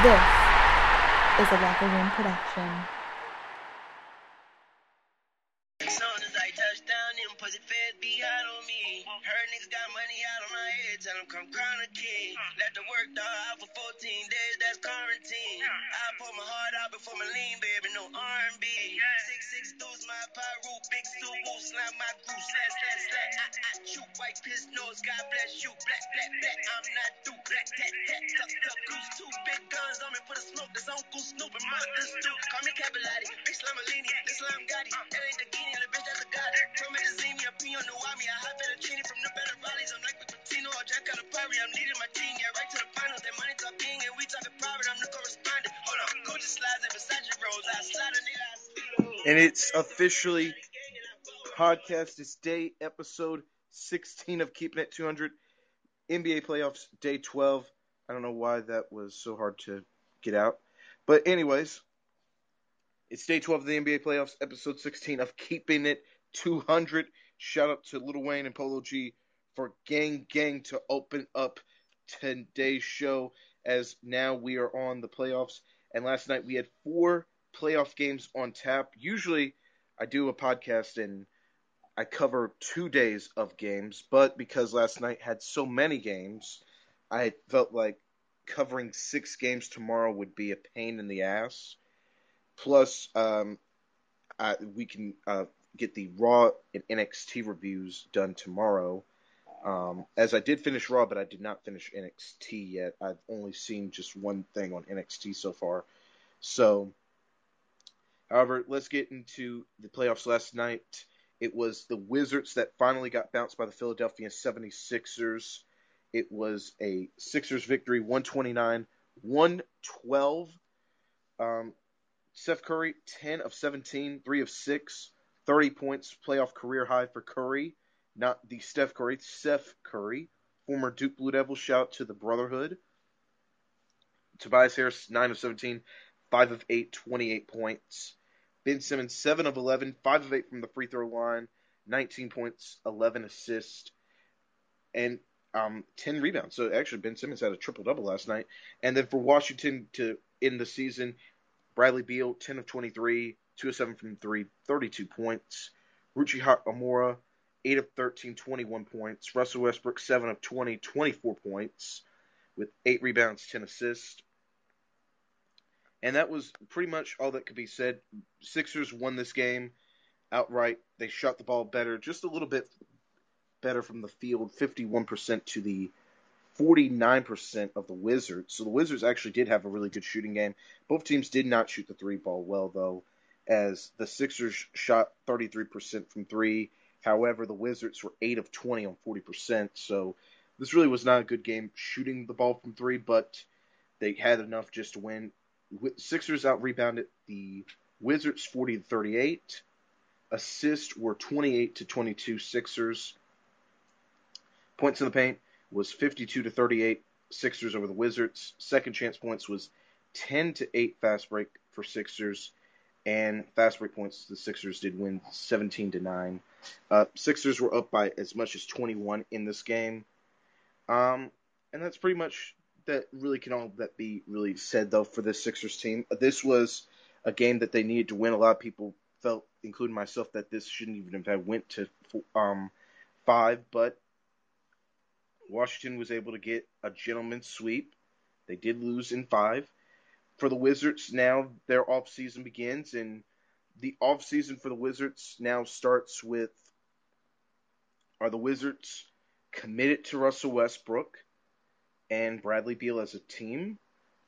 This is a Locker Room production. Tell come crown a king. Let the work dog out for 14 days, that's quarantine. I my heart out before my lean, baby, no R&B. Pyro, big suit, woo, slap my groove, slash, slash, slash. I, I shoot white piss nose, God bless you, black, black, black. I'm not through, black, tat, tat, tuck, tuck, goose, two big guns on me, put a smoke, that's Uncle Snoop and Martha Stewart. Call me Capilati, bitch Lamborghini, this Lam Gotti. That ain't the Guinea, the bitch that's a Gotti. Told me to see me, a P on the Wami, I hot fettuccine from the better rallies. I'm like with Pitino or Jack Calipari, I'm leading my team, yeah, right to the finals. That money talking and we talking private, I'm the correspondent. Hold on, Gucci slides and Versace rolls, I slide a nigga, I see And it's officially podcast is day episode 16 of Keeping It 200 NBA playoffs day 12. I don't know why that was so hard to get out. But anyways, it's day 12 of the NBA playoffs, episode 16 of Keeping It 200. Shout out to Lil Wayne and Polo G for Gang Gang to open up today's show as now we are on the playoffs. And last night we had four playoff games on tap. Usually I do a podcast and I cover two days of games, but because last night had so many games, I felt like covering six games tomorrow would be a pain in the ass. Plus, um, I, we can uh, get the Raw and NXT reviews done tomorrow. Um, as I did finish Raw, but I did not finish NXT yet. I've only seen just one thing on NXT so far. So, however, let's get into the playoffs last night. It was the Wizards that finally got bounced by the Philadelphia 76ers. It was a Sixers victory, 129 112. Um, Seth Curry, 10 of 17, 3 of 6, 30 points, playoff career high for Curry. Not the Steph Curry, Seth Curry, former Duke Blue Devil. Shout out to the Brotherhood. Tobias Harris, 9 of 17, 5 of 8, 28 points. Ben Simmons, 7 of 11, 5 of 8 from the free throw line, 19 points, 11 assists, and um, 10 rebounds. So actually, Ben Simmons had a triple double last night. And then for Washington to end the season, Bradley Beal, 10 of 23, 2 of 7 from 3, 32 points. Rui Hachimura, 8 of 13, 21 points. Russell Westbrook, 7 of 20, 24 points, with 8 rebounds, 10 assists. And that was pretty much all that could be said. Sixers won this game outright. They shot the ball better, just a little bit better from the field, 51% to the 49% of the Wizards. So the Wizards actually did have a really good shooting game. Both teams did not shoot the three ball well, though, as the Sixers shot 33% from three. However, the Wizards were 8 of 20 on 40%. So this really was not a good game shooting the ball from three, but they had enough just to win. Sixers out rebounded the Wizards 40 to 38. Assists were 28 to 22 Sixers. Points in the paint was 52 to 38 Sixers over the Wizards. Second chance points was 10 to 8 fast break for Sixers. And fast break points, the Sixers did win 17 to 9. Uh, Sixers were up by as much as 21 in this game. Um, and that's pretty much that really can all that be really said though for this Sixers team. This was a game that they needed to win. A lot of people felt, including myself, that this shouldn't even have went to um, five, but Washington was able to get a gentleman's sweep. They did lose in five. For the Wizards, now their off season begins, and the off season for the Wizards now starts with are the Wizards committed to Russell Westbrook and Bradley Beal as a team,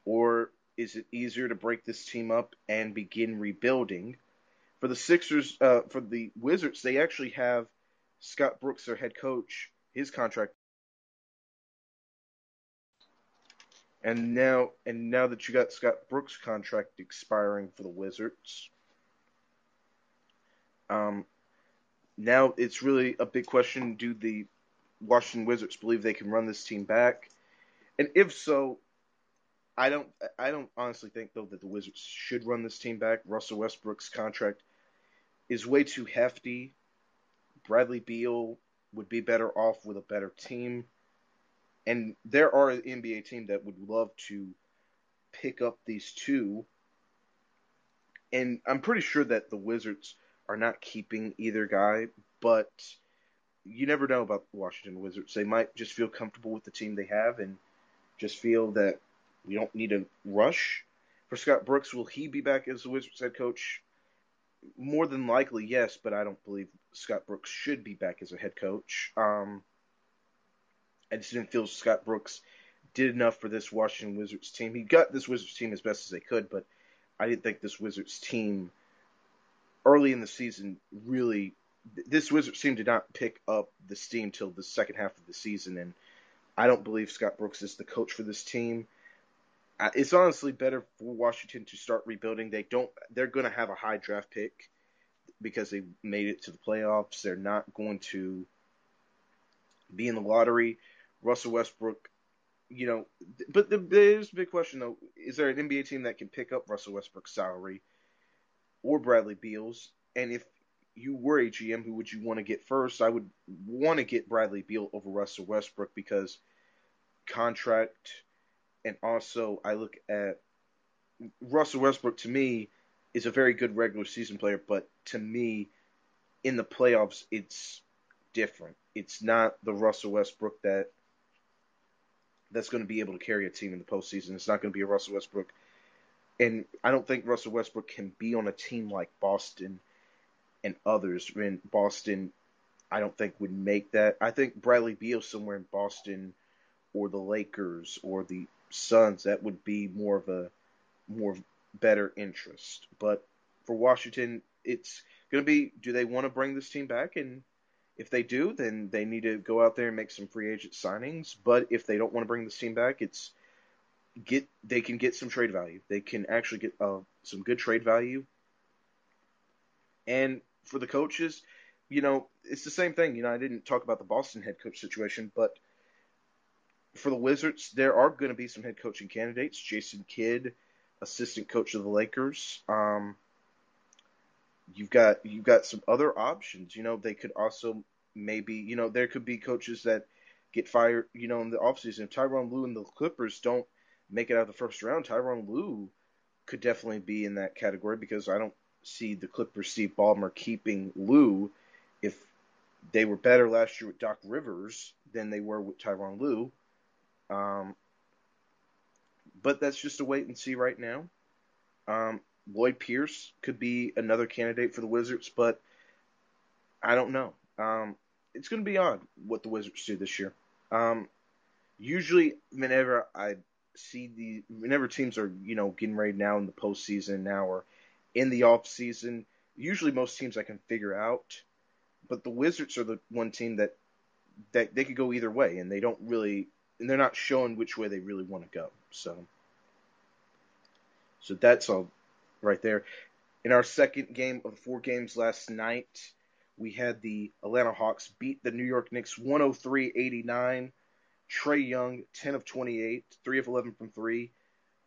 or is it easier to break this team up and begin rebuilding? For the Sixers, uh, for the Wizards, they actually have Scott Brooks, their head coach, his contract And now, and now that you got Scott Brooks' contract expiring for the Wizards, um, now it's really a big question: Do the Washington Wizards believe they can run this team back? And if so, I don't. I don't honestly think though that the Wizards should run this team back. Russell Westbrook's contract is way too hefty. Bradley Beal would be better off with a better team and there are an NBA team that would love to pick up these two. And I'm pretty sure that the Wizards are not keeping either guy, but you never know about the Washington Wizards. They might just feel comfortable with the team they have and just feel that we don't need to rush. For Scott Brooks, will he be back as the Wizards head coach? More than likely, yes, but I don't believe Scott Brooks should be back as a head coach. Um, I just didn't feel Scott Brooks did enough for this Washington Wizards team. He got this Wizards team as best as they could, but I didn't think this Wizards team early in the season really this Wizards team did not pick up the steam till the second half of the season, and I don't believe Scott Brooks is the coach for this team. Uh, it's honestly better for Washington to start rebuilding. They don't. They're going to have a high draft pick because they made it to the playoffs. They're not going to be in the lottery. Russell Westbrook, you know, but the, there's a big question though: is there an NBA team that can pick up Russell Westbrook's salary or Bradley Beal's? And if you were a GM, who would you want to get first? I would want to get Bradley Beal over Russell Westbrook because contract, and also I look at Russell Westbrook to me is a very good regular season player, but to me, in the playoffs, it's different. It's not the Russell Westbrook that that's going to be able to carry a team in the postseason. It's not going to be a Russell Westbrook, and I don't think Russell Westbrook can be on a team like Boston and others. in Boston, I don't think would make that. I think Bradley Beal somewhere in Boston or the Lakers or the Suns that would be more of a more better interest. But for Washington, it's going to be do they want to bring this team back and if they do, then they need to go out there and make some free agent signings. But if they don't want to bring this team back, it's get they can get some trade value. They can actually get uh, some good trade value. And for the coaches, you know, it's the same thing. You know, I didn't talk about the Boston head coach situation, but for the Wizards, there are going to be some head coaching candidates. Jason Kidd, assistant coach of the Lakers. Um, you've got you've got some other options. You know, they could also maybe you know there could be coaches that get fired. You know, in the offseason. If Tyronn Lue and the Clippers don't make it out of the first round, Tyronn Lue could definitely be in that category because I don't see the Clippers, Steve Ballmer keeping Lue if they were better last year with Doc Rivers than they were with Tyronn Lue. Um, but that's just a wait and see right now. Um, Lloyd Pierce could be another candidate for the Wizards, but I don't know. Um, it's going to be odd what the Wizards do this year. Um, usually, whenever I see the whenever teams are you know getting ready now in the postseason now or in the off season. Usually, most teams I can figure out, but the Wizards are the one team that that they could go either way, and they don't really, and they're not showing which way they really want to go. So, so that's all right there. In our second game of four games last night, we had the Atlanta Hawks beat the New York Knicks 103-89. Trae Young, 10 of 28, 3 of 11 from 3,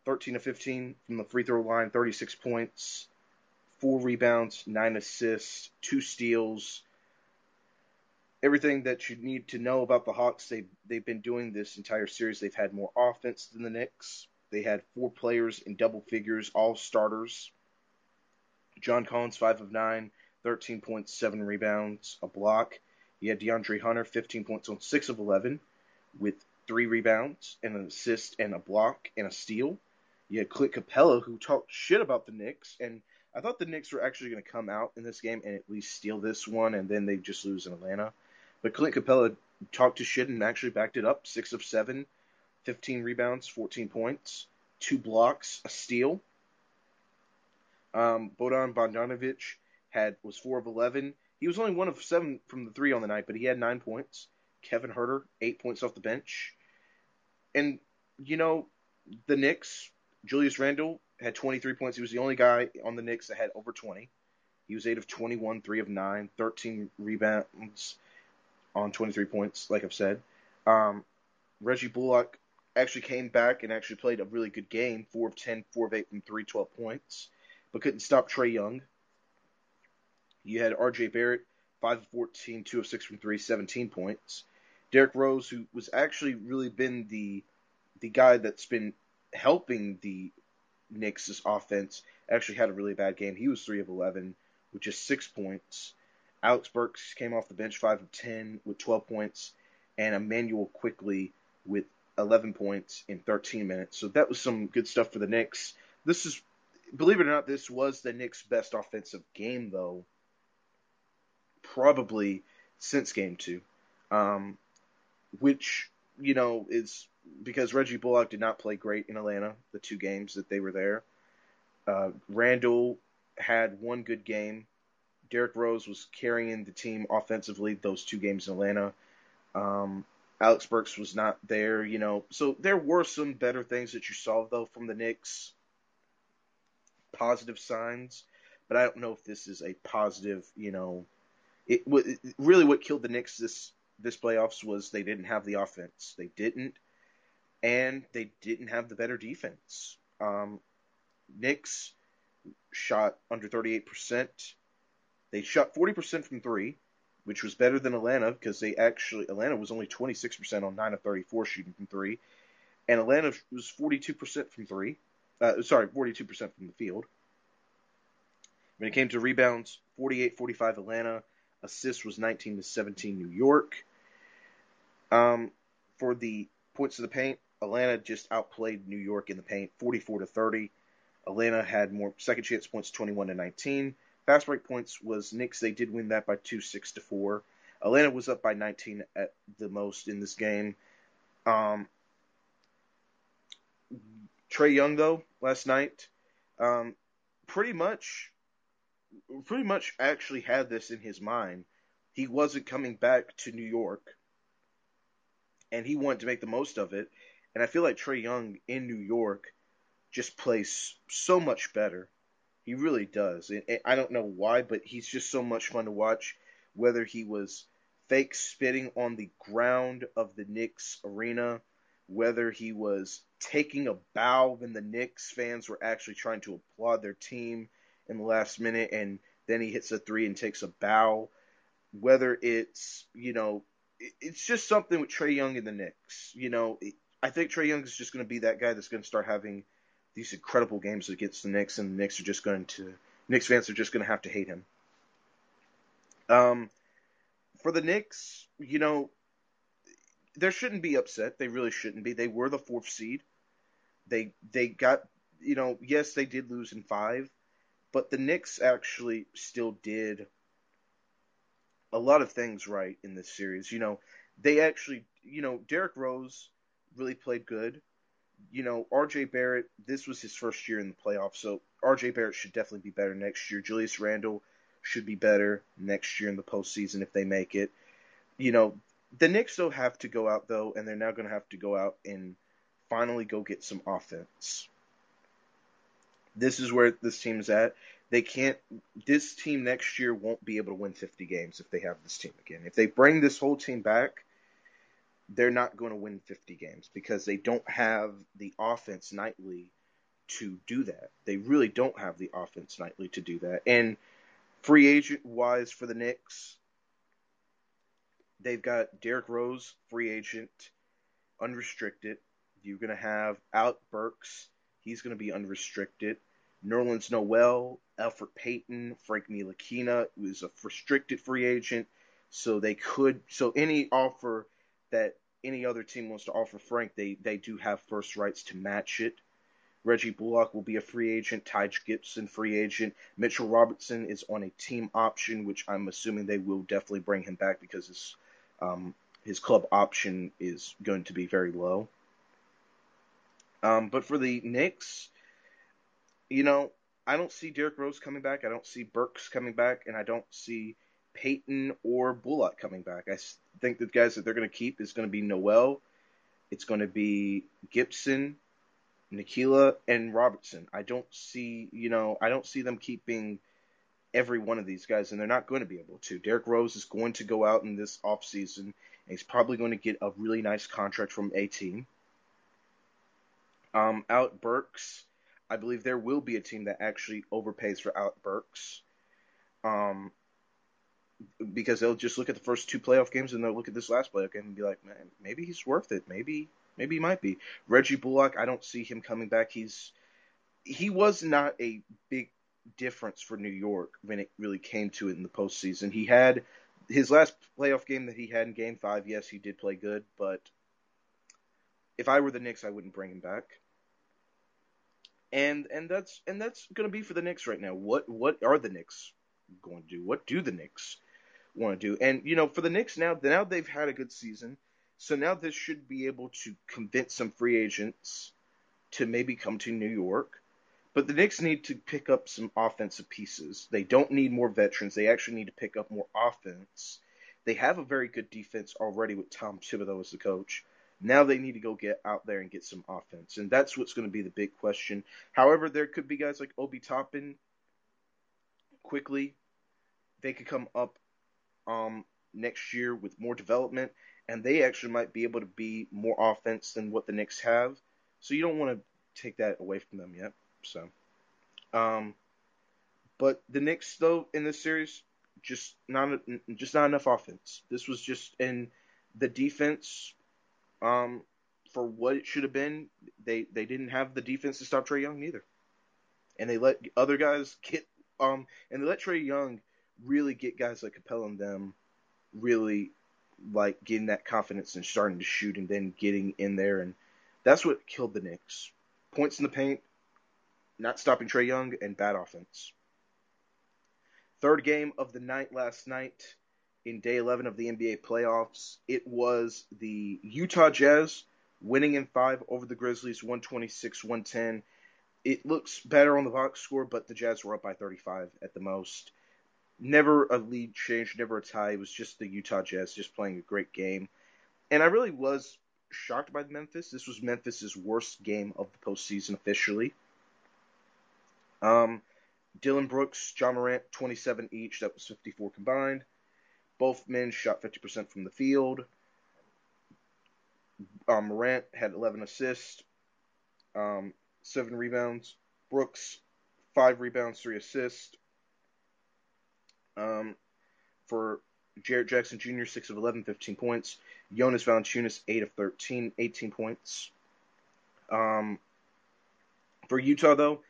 13 of 15 from the free throw line, 36 points four rebounds, nine assists, two steals. Everything that you need to know about the Hawks, they they've been doing this entire series. They've had more offense than the Knicks. They had four players in double figures, all starters. John Collins, five of nine, 13 points, seven rebounds, a block. You had DeAndre Hunter, 15 points on six of 11, with three rebounds and an assist and a block and a steal. You had Clint Capela, who talked shit about the Knicks and I thought the Knicks were actually going to come out in this game and at least steal this one, and then they just lose in Atlanta. But Clint Capela talked to shit and actually backed it up. Six of seven, 15 rebounds, 14 points, two blocks, a steal. Um, Bojan Bogdanovic had was four of 11. He was only one of seven from the three on the night, but he had nine points. Kevin Huerter, eight points off the bench. And, you know, the Knicks, Julius Randle, had 23 points. He was the only guy on the Knicks that had over 20. He was 8 of 21, 3 of 9, 13 rebounds on 23 points, like I've said. Um, Reggie Bullock actually came back and actually played a really good game 4 of 10, 4 of 8 from 3, 12 points, but couldn't stop Trae Young. You had RJ Barrett, 5 of 14, 2 of 6 from 3, 17 points. Derrick Rose, who was actually really been the the guy that's been helping the Knicks' offense, actually had a really bad game. He was three of eleven with just six points. Alec Burks came off the bench five of ten with twelve points, and Immanuel Quickley with 11 points in 13 minutes. So that was some good stuff for the Knicks. This is, believe it or not, this was the Knicks' best offensive game, though, probably since game two. Um, which, you know, is because Reggie Bullock did not play great in Atlanta, the two games that they were there. Uh, Randle had one good game. Derrick Rose was carrying the team offensively those two games in Atlanta. Um, Alec Burks was not there, you know. So there were some better things that you saw though from the Knicks. Positive signs, but I don't know if this is a positive, you know. It, it really what killed the Knicks this this playoffs was they didn't have the offense. They didn't, and they didn't have the better defense. Um, Knicks shot under 38%. They shot 40% from three which was better than Atlanta because they actually Atlanta was only 26% on 9 of 34 shooting from 3 and Atlanta was 42% from 3. Uh, sorry, 42% from the field. When it came to rebounds, 48-45 Atlanta, assists was 19 to 17 New York. Um, for the points of the paint, Atlanta just outplayed New York in the paint 44 to 30. Atlanta had more second chance points 21 to 19. Fast break points was Knicks. They did win that by two, six to four. Atlanta was up by 19 at the most in this game. Um, Trae Young though last night, um, pretty much, pretty much actually had this in his mind. He wasn't coming back to New York, and he wanted to make the most of it. And I feel like Trae Young in New York just plays so much better. He really does. And, and I don't know why, but he's just so much fun to watch. Whether he was fake spitting on the ground of the Knicks arena, whether he was taking a bow when the Knicks fans were actually trying to applaud their team in the last minute, and then he hits a three and takes a bow. Whether it's you know, it's just something with Trae Young and the Knicks. You know, I think Trae Young is just going to be that guy that's going to start having these incredible games against the Knicks, and the Knicks are just going to Knicks fans are just going to have to hate him. Um, for the Knicks, you know, there shouldn't be upset. They really shouldn't be. They were the fourth seed. They they got you know yes they did lose in five, but the Knicks actually still did a lot of things right in this series. You know, they actually you know Derrick Rose really played good you know, RJ Barrett, this was his first year in the playoffs, so RJ Barrett should definitely be better next year. Julius Randle should be better next year in the postseason if they make it. You know, the Knicks don't have to go out though, and they're now going to have to go out and finally go get some offense. This is where this team's at. They can't. This team next year won't be able to win 50 games if they have this team again. If they bring this whole team back, they're not going to win 50 games because they don't have the offense nightly to do that. They really don't have the offense nightly to do that. And free agent wise for the Knicks, they've got Derrick Rose, free agent, unrestricted. You're going to have Out Burks. He's going to be unrestricted. Nerlens Noel, Elfrid Payton, Frank Ntilikina is a restricted free agent. So they could, so any offer that any other team wants to offer Frank, they, they do have first rights to match it. Reggie Bullock will be a free agent. Taj Gibson, free agent. Mitchell Robertson is on a team option, which I'm assuming they will definitely bring him back because his um, his club option is going to be very low. Um, but for the Knicks, you know, I don't see Derrick Rose coming back. I don't see Burks coming back, and I don't see Payton or Bullock coming back. I think the guys that they're going to keep is going to be Noel. It's going to be Gibson, Ntilikina, and Robertson. I don't see, you know, I don't see them keeping every one of these guys, and they're not going to be able to. Derrick Rose is going to go out in this offseason, and he's probably going to get a really nice contract from a team. Um, out Burks, I believe there will be a team that actually overpays for out Burks. Um, because they'll just look at the first two playoff games and they'll look at this last playoff game and be like, man, maybe he's worth it. Maybe Maybe he might be. Reggie Bullock, I don't see him coming back. He's he was not a big difference for New York when it really came to it in the postseason. He had his last playoff game that he had in Game Five. Yes, he did play good, but if I were the Knicks, I wouldn't bring him back. And and that's and that's going to be for the Knicks right now. What what are the Knicks going to do? What do the Knicks want to do? And you know, for the Knicks now, now they've had a good season, so now this should be able to convince some free agents to maybe come to New York. But the Knicks need to pick up some offensive pieces. They don't need more veterans. They actually need to pick up more offense. They have a very good defense already with Tom Thibodeau as the coach. Now they need to go get out there and get some offense. And that's what's going to be the big question. However, there could be guys like Obi Toppin Quickley. They could come up um, next year with more development, and they actually might be able to be more offense than what the Knicks have. So you don't want to take that away from them yet. So, um, but the Knicks though in this series just not just not enough offense. This was just in the defense um, for what it should have been. They they didn't have the defense to stop Trae Young either, and they let other guys get um and they let Trae Young really get guys like Capela and them really like getting that confidence and starting to shoot and then getting in there and that's what killed the Knicks. Points in the paint, not stopping Trae Young, and bad offense. Third game of the night last night in day 11 of the NBA playoffs. It was the Utah Jazz winning in five over the Grizzlies, 126 110. It looks better on the box score, but the Jazz were up by 35 at the most. Never a lead change, never a tie. It was just the Utah Jazz just playing a great game. And I really was shocked by Memphis. This was Memphis's worst game of the postseason officially. Um, Dillon Brooks, Ja Morant, 27 each. That was 54 combined. Both men shot 50% from the field. Um, Morant had 11 assists, um, seven rebounds. Brooks, five rebounds, three assists. Um, for Jaren Jackson Jr., 6 of 11, 15 points. Jonas Valanciunas, 8 of 13, 18 points. Um, for Utah, though,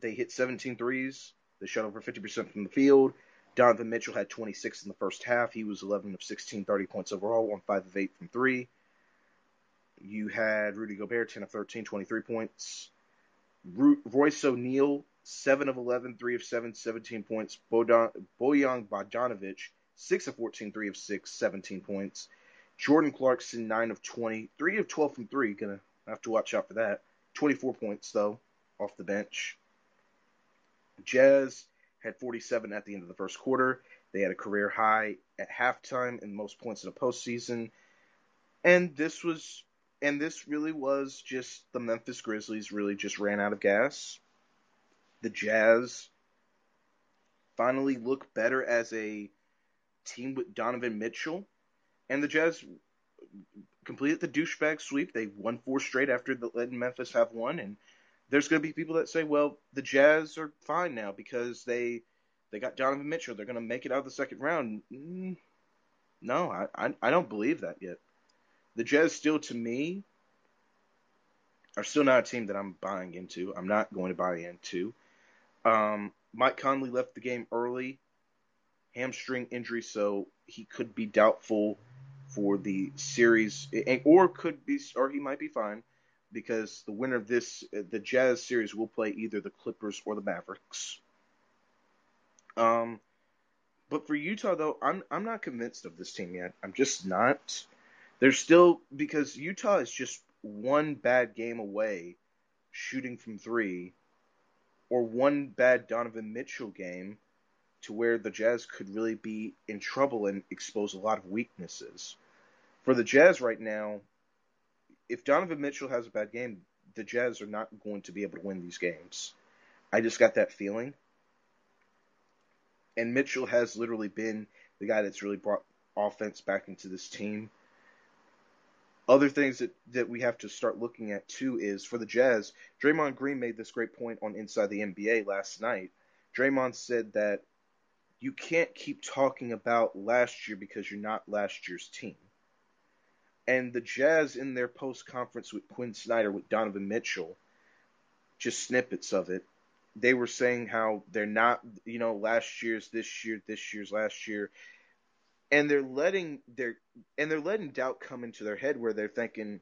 they hit 17 threes. They shot over 50% from the field. Donovan Mitchell had 26 in the first half. He was 11 of 16, 30 points overall, on 5 of 8 from 3. You had Rudy Gobert, 10 of 13, 23 points. Ru- Royce O'Neale, 7 of 11, 3 of 7, 17 points. Bojan, Bogdanovic, 6 of 14, 3 of 6, 17 points. Jordan Clarkson, 9 of 20, 3 of 12 from 3. Gonna have to watch out for that. 24 points, though, off the bench. Jazz had 47 at the end of the first quarter. They had a career high at halftime and most points in a postseason. And this was and this really was just the Memphis Grizzlies really just ran out of gas. The Jazz finally look better as a team with Donovan Mitchell. And the Jazz completed the douchebag sweep. They won four straight after the letting Memphis have one and there's going to be people that say, well, the Jazz are fine now because they they got Donovan Mitchell. They're going to make it out of the second round. Mm, no, I, I, I don't believe that yet. The Jazz still, to me, are still not a team that I'm buying into. I'm not going to buy into. Um, Mike Conley left the game early, hamstring injury, so he could be doubtful for the series, or could be, or he might be fine because the winner of this, the Jazz series, will play either the Clippers or the Mavericks. Um, but for Utah though, I'm I'm not convinced of this team yet. I'm just not. They're still because Utah is just one bad game away, shooting from three, or one bad Donovan Mitchell game, to where the Jazz could really be in trouble and expose a lot of weaknesses. For the Jazz right now, if Donovan Mitchell has a bad game, the Jazz are not going to be able to win these games. I just got that feeling. And Mitchell has literally been the guy that's really brought offense back into this team. Other things that, that we have to start looking at too is for the Jazz, Draymond Green made this great point on Inside the NBA last night. Draymond said that you can't keep talking about last year because you're not last year's team. And the Jazz in their post conference with Quin Snyder with Donovan Mitchell, just snippets of it, they were saying how they're not, you know, last year's this year, this year's last year, and they're letting their and they're letting doubt come into their head where they're thinking,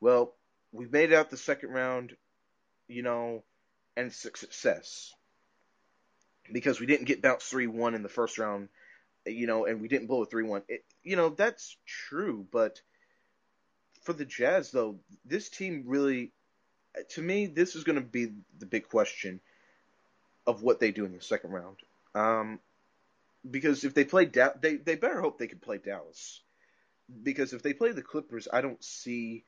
well, we've made it out the second round, you know, and success because we didn't get bounced three one in the first round, you know, and we didn't blow a three one. You know, that's true, but for the Jazz though, this team really, to me, this is going to be the big question of what they do in the second round. Um, because if they play da- they they better hope they can play Dallas. Because if they play the Clippers, I don't see.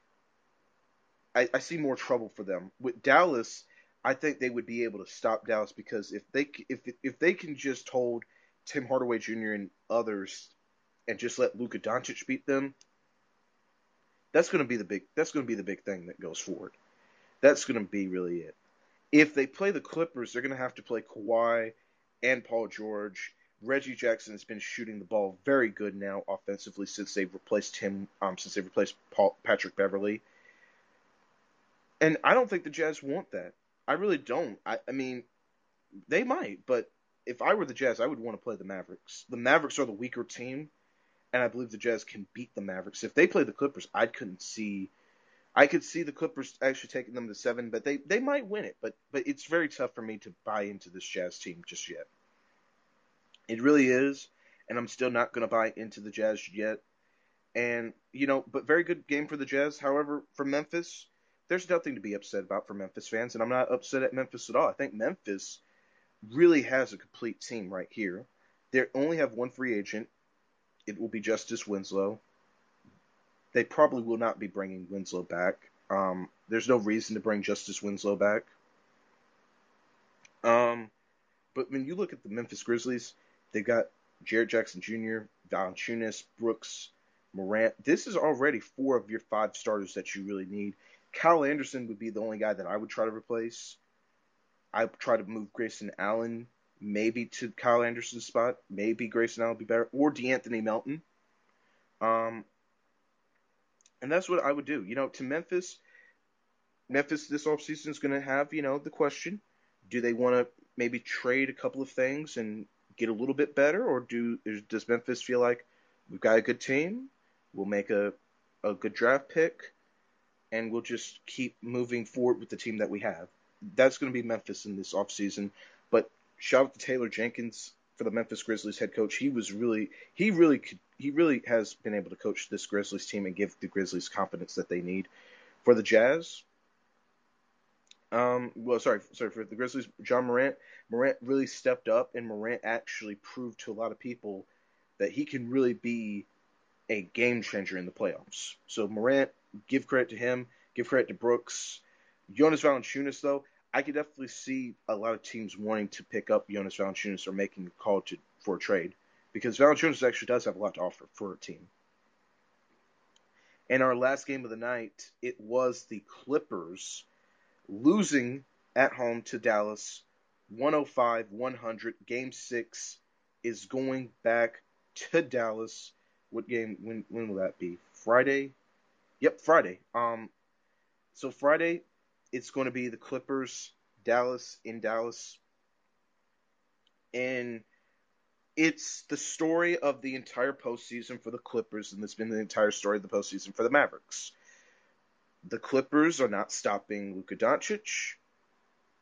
I, I see more trouble for them with Dallas. I think they would be able to stop Dallas because if they if if they can just hold Tim Hardaway Jr. and others and just let Luka Doncic beat them, that's going to be the big that's going to be the big thing that goes forward. That's going to be really it. If they play the Clippers, they're going to have to play Kawhi and Paul George. Reggie Jackson has been shooting the ball very good now offensively since they've replaced him, um, since they've replaced Paul, Patrick Beverley. And I don't think the Jazz want that. I really don't. I, I mean, they might, but if I were the Jazz, I would want to play the Mavericks. The Mavericks are the weaker team, and I believe the Jazz can beat the Mavericks. If they play the Clippers, I couldn't see. I could see the Clippers actually taking them to seven, but they, they might win it. But but it's very tough for me to buy into this Jazz team just yet. It really is, and I'm still not going to buy into the Jazz yet. And you know, but very good game for the Jazz. However, for Memphis, there's nothing to be upset about for Memphis fans, and I'm not upset at Memphis at all. I think Memphis really has a complete team right here. They only have one free agent. It will be Justice Winslow. They probably will not be bringing Winslow back. Um, there's no reason to bring Justice Winslow back. Um, but when you look at the Memphis Grizzlies, they've got Jaren Jackson Jr., Valanciunas, Brooks, Morant. This is already four of your five starters that you really need. Kyle Anderson would be the only guy that I would try to replace. I try to move Grayson Allen maybe to Kyle Anderson's spot. Maybe Grayson Allen would be better, or De'Anthony Melton. Um, and that's what I would do. You know, to Memphis, Memphis this offseason is going to have, you know, the question do they want to maybe trade a couple of things and get a little bit better, or do does Memphis feel like we've got a good team, we'll make a, a good draft pick, and we'll just keep moving forward with the team that we have? That's going to be Memphis in this offseason. But shout out to Taylor Jenkins for the Memphis Grizzlies head coach. He was really he really could he really has been able to coach this Grizzlies team and give the Grizzlies confidence that they need. For the Jazz, um, well, sorry, sorry for the Grizzlies. Ja Morant, Morant really stepped up, and Morant actually proved to a lot of people that he can really be a game changer in the playoffs. So Morant, give credit to him, give credit to Brooks. Jonas Valanciunas, though, I could definitely see a lot of teams wanting to pick up Jonas Valanciunas or making a call to for a trade because Valanciunas actually does have a lot to offer for a team. And our last game of the night, it was the Clippers losing at home to Dallas 105 100. Game six is going back to Dallas. What game? When when will that be? Friday? Yep, Friday. Um, so Friday, it's going to be the Clippers, Dallas in Dallas, and it's the story of the entire postseason for the Clippers, and it's been the entire story of the postseason for the Mavericks. The Clippers are not stopping Luka Doncic.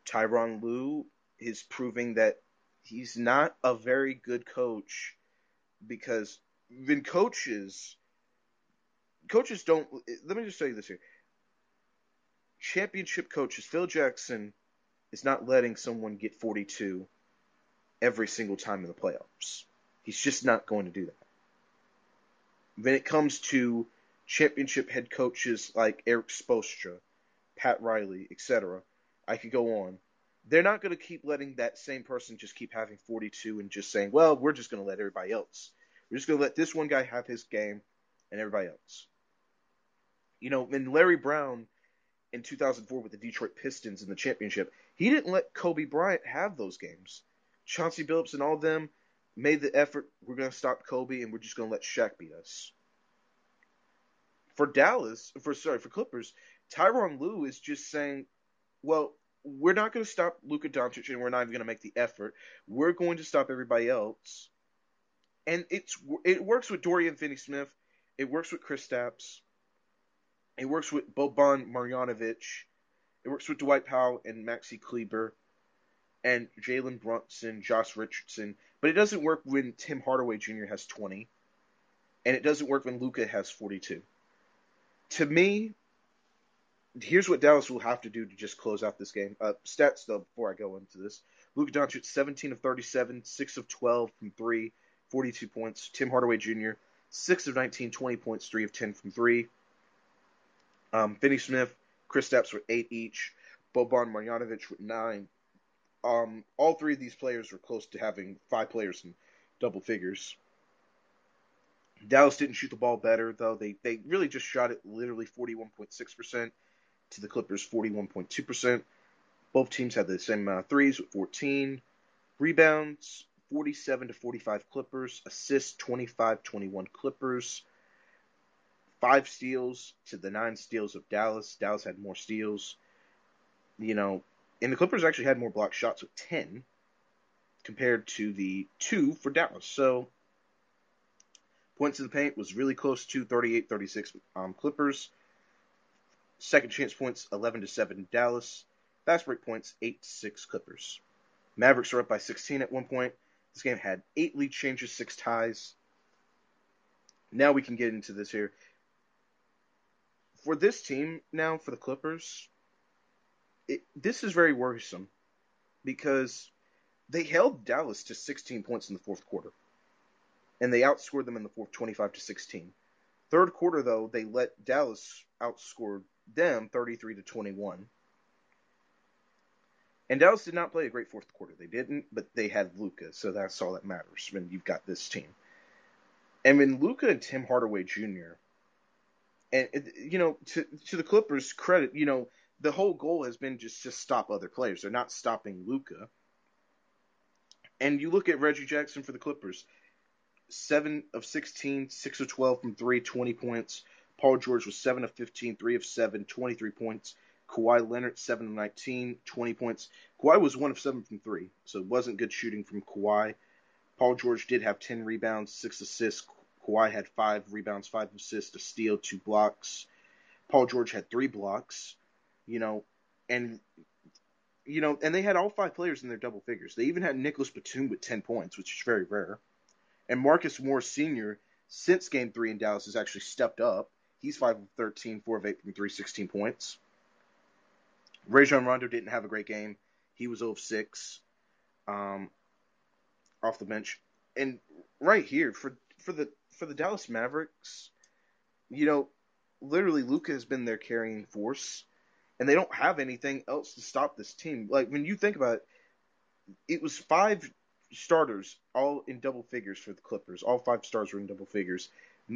Tyronn Lue is proving that he's not a very good coach because when coaches coaches don't let me just tell you this here. Championship coaches, Phil Jackson is not letting someone get 42 every single time in the playoffs. He's just not going to do that. When it comes to championship head coaches like Erik Spoelstra, Pat Riley, etc., I could go on. They're not going to keep letting that same person just keep having 42 and just saying, well, we're just going to let everybody else. We're just going to let this one guy have his game and everybody else. You know, when Larry Brown in 2004 with the Detroit Pistons in the championship, he didn't let Kobe Bryant have those games. Chauncey Billups and all of them made the effort. We're going to stop Kobe and we're just going to let Shaq beat us. For Dallas, for sorry, for Clippers, Tyronn Lue is just saying, well, we're not going to stop Luka Doncic and we're not even going to make the effort. We're going to stop everybody else. And it's it works with Dorian Finney-Smith. It works with Kristaps. It works with Boban Marjanovic. It works with Dwight Powell and Maxi Kleber and Jalen Brunson, Josh Richardson. But it doesn't work when Tim Hardaway Jr. has 20. And it doesn't work when Luka has 42. To me, here's what Dallas will have to do to just close out this game. Uh, stats though, before I go into this: Luka Doncic, 17 of 37, 6 of 12 from three, 42 points. Tim Hardaway Jr., 6 of 19, 20 points, 3 of 10 from three. Um, Finney Smith, Kristaps with eight each. Boban Marjanovic with nine. Um, all three of these players were close to having five players in double figures. Dallas didn't shoot the ball better though. They they really just shot it literally 41.6 percent to the Clippers 41.2%. Both teams had the same amount of threes with 14. Rebounds 47 to 45 Clippers. Assists 25 21 Clippers. Five steals to the nine steals of Dallas. Dallas had more steals. You know, and the Clippers actually had more block shots with 10 compared to the two for Dallas. So, points in the paint was really close to 38 36 um, Clippers. Second chance points 11 to 7 Dallas. Fast break points 8 6 Clippers. Mavericks are up by 16 at one point. This game had eight lead changes, six ties. Now we can get into this here. For this team now, for the Clippers, it, this is very worrisome because they held Dallas to 16 points in the fourth quarter, and they outscored them in the fourth 25 to 16. Third quarter, though, they let Dallas outscore them 33 to 21. And Dallas did not play a great fourth quarter. They didn't, but they had Luka, so that's all that matters when you've got this team. And when Luka and Tim Hardaway Jr. and you know to to the Clippers' credit, you know the whole goal has been just to stop other players. They're not stopping Luka. And you look at Reggie Jackson for the Clippers, seven of 16, six of 12 from three, 20 points. Paul George was 7 of 15, 3 of 7, 23 points. Kawhi Leonard, 7 of 19, 20 points. Kawhi was 1 of 7 from 3, so it wasn't good shooting from Kawhi. Paul George did have 10 rebounds, 6 assists. Kawhi had 5 rebounds, 5 assists, a steal, 2 blocks. Paul George had 3 blocks, you know, and you know, and they had all five players in their double figures. They even had Nicholas Batum with 10 points, which is very rare. And Marcus Morris Sr., since game three in Dallas, has actually stepped up. He's 5 of 13, 4 of 8 from 3, 16 points. Rajon Rondo didn't have a great game. He was 0 of 6 um, off the bench. And right here for for the for the Dallas Mavericks, you know, literally Luka has been their carrying force, and they don't have anything else to stop this team. Like when you think about it, it was five starters all in double figures for the Clippers. All five stars were in double figures.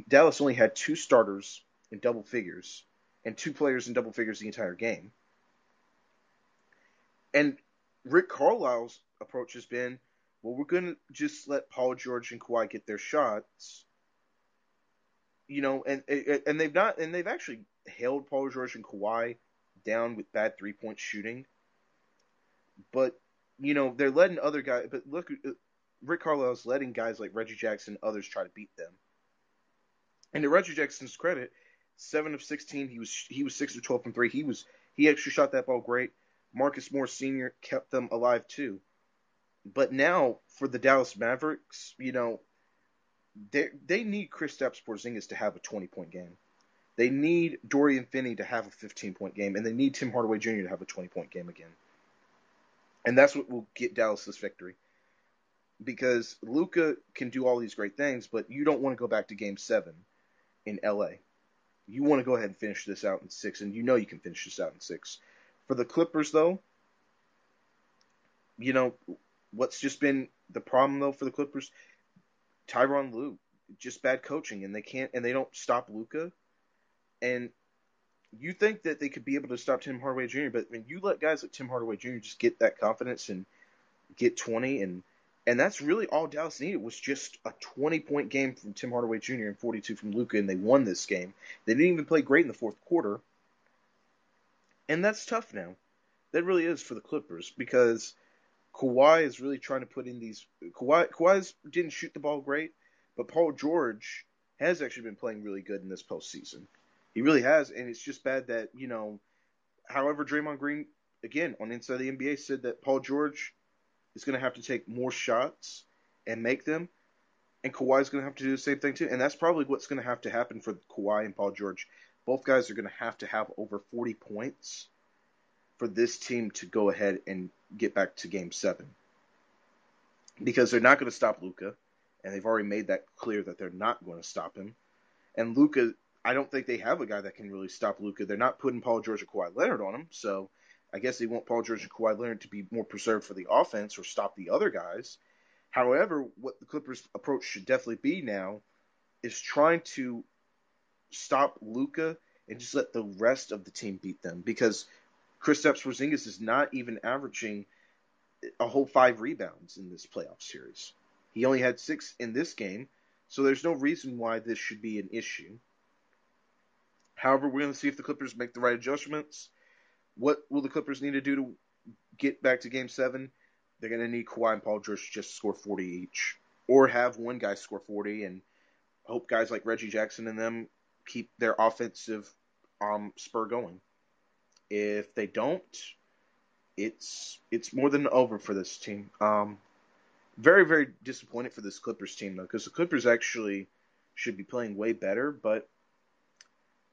Dallas only had two starters in double figures and two players in double figures the entire game. And Rick Carlisle's approach has been, well, we're going to just let Paul George and Kawhi get their shots. You know, and and they've not and they've actually held Paul George and Kawhi down with bad three point shooting. But you know, they're letting other guys. But look, uh, Rick Carlisle's letting guys like Reggie Jackson, others try to beat them. And to Reggie Jackson's credit, seven of sixteen. He was he was six of twelve from three. He was he actually shot that ball great. Marcus Moore Sr. kept them alive too. But now for the Dallas Mavericks, you know, they they need Kristaps Porzingis to have a twenty point game. They need Dorian Finney to have a fifteen point game, and they need Tim Hardaway Jr. to have a twenty point game again. And that's what will get Dallas this victory. Because Luka can do all these great things, but you don't want to go back to game seven in LA you want to go ahead and finish this out in six, and you know you can finish this out in six. For the Clippers, though, you know what's just been the problem though for the Clippers, Tyronn Lue, just bad coaching, and they can't and they don't stop Luka. and you think that they could be able to stop Tim Hardaway Jr., but when you let guys like Tim Hardaway Jr. just get that confidence and get 20 and And that's really all Dallas needed was just a 20 point game from Tim Hardaway Jr. and 42 from Luka, and they won this game. They didn't even play great in the fourth quarter. And that's tough now. That really is for the Clippers because Kawhi is really trying to put in these. Kawhi Kawhi's didn't shoot the ball great, but Paul George has actually been playing really good in this postseason. He really has, and it's just bad that you know. However, Draymond Green again on Inside the NBA said that Paul George is going to have to take more shots and make them, and Kawhi is going to have to do the same thing too. And that's probably what's going to have to happen for Kawhi and Paul George. Both guys are going to have to have over 40 points for this team to go ahead and get back to Game Seven because they're not going to stop Luka, and they've already made that clear that they're not going to stop him. And Luka, I don't think they have a guy that can really stop Luka. They're not putting Paul George or Kawhi Leonard on him, so I guess they want Paul George and Kawhi Leonard to be more preserved for the offense or stop the other guys. However, what the Clippers' approach should definitely be now is trying to stop Luka and just let the rest of the team beat them because Kristaps Porzingis is not even averaging a whole five rebounds in this playoff series. He only had six in this game, so there's no reason why this should be an issue. However, we're going to see if the Clippers make the right adjustments what will the Clippers need to do to get back to Game Seven? They're going to need Kawhi and Paul George to just score 40 each, or have one guy score 40, and hope guys like Reggie Jackson and them keep their offensive um, spur going. If they don't, it's it's more than over for this team. Um, very very disappointed for this Clippers team though, because the Clippers actually should be playing way better. But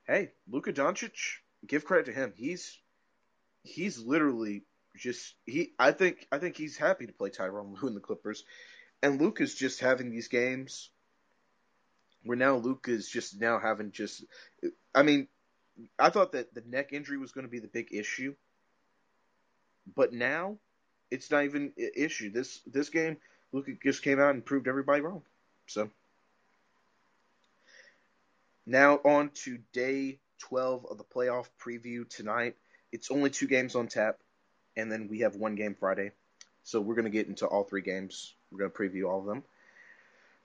hey, Luka Doncic, give credit to him. He's he's literally just he. I think I think he's happy to play Tyronn Lue in the Clippers, and Luka is just having these games where now Luka is just now having just. I mean, I thought that the neck injury was going to be the big issue, but now it's not even an issue. This this game, Luka just came out and proved everybody wrong. So now on to day 12 of the playoff preview tonight. It's only two games on tap, and then we have one game Friday. So we're going to get into all three games. We're going to preview all of them.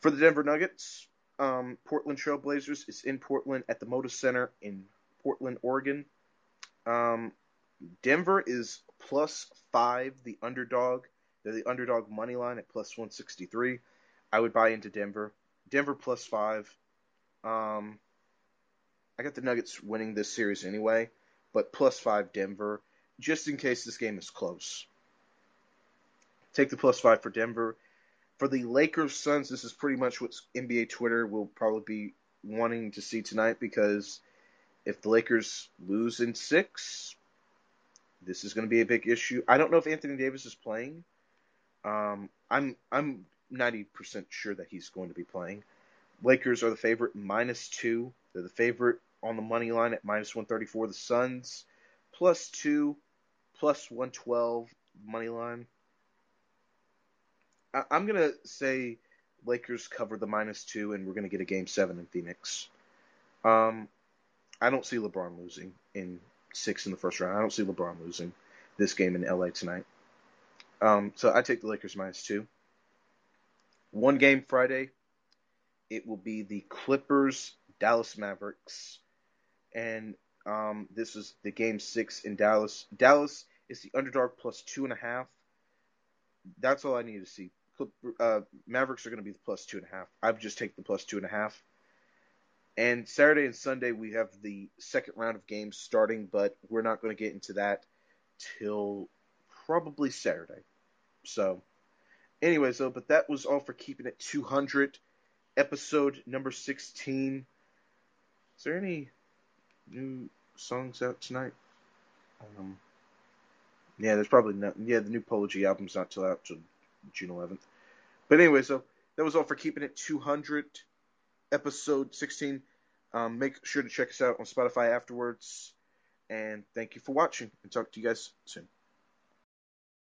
For the Denver Nuggets, um, Portland Trailblazers is in Portland at the Moda Center in Portland, Oregon. Um, Denver is plus five, the underdog. They're the underdog money line at plus 163. I would buy into Denver. Denver plus five. Um, I got the Nuggets winning this series anyway but plus five Denver, just in case this game is close. Take the plus five for Denver. For the Lakers Suns, this is pretty much what NBA Twitter will probably be wanting to see tonight because if the Lakers lose in six, this is going to be a big issue. I don't know if Anthony Davis is playing. Um, I'm I'm 90% sure that he's going to be playing. Lakers are the favorite minus two. They're the favorite on the money line at minus 134. The Suns plus two, plus 112 money line. I, am gonna say Lakers cover the minus two, and we're gonna get a game seven in Phoenix. Um, I don't see LeBron losing in six in the first round. I don't see LeBron losing this game in LA tonight. Um, so I take the Lakers minus two. One game Friday. It will be the Clippers Dallas Mavericks and um, this is the game six in Dallas. Dallas is the underdog plus two and a half. That's all I need to see. Uh, Mavericks are going to be the plus two and a half. I would just take the plus two and a half. And Saturday and Sunday we have the second round of games starting, but we're not going to get into that till probably Saturday. So, anyways, though, but that was all for keeping it 200, episode number 16. Is there any new songs out tonight. Um, yeah, there's probably not. Yeah, the new Polo G album's not till out till June 11th. But anyway, so that was all for keeping it 200, episode 16. Um, make sure to check us out on Spotify afterwards. And thank you for watching. And talk to you guys soon.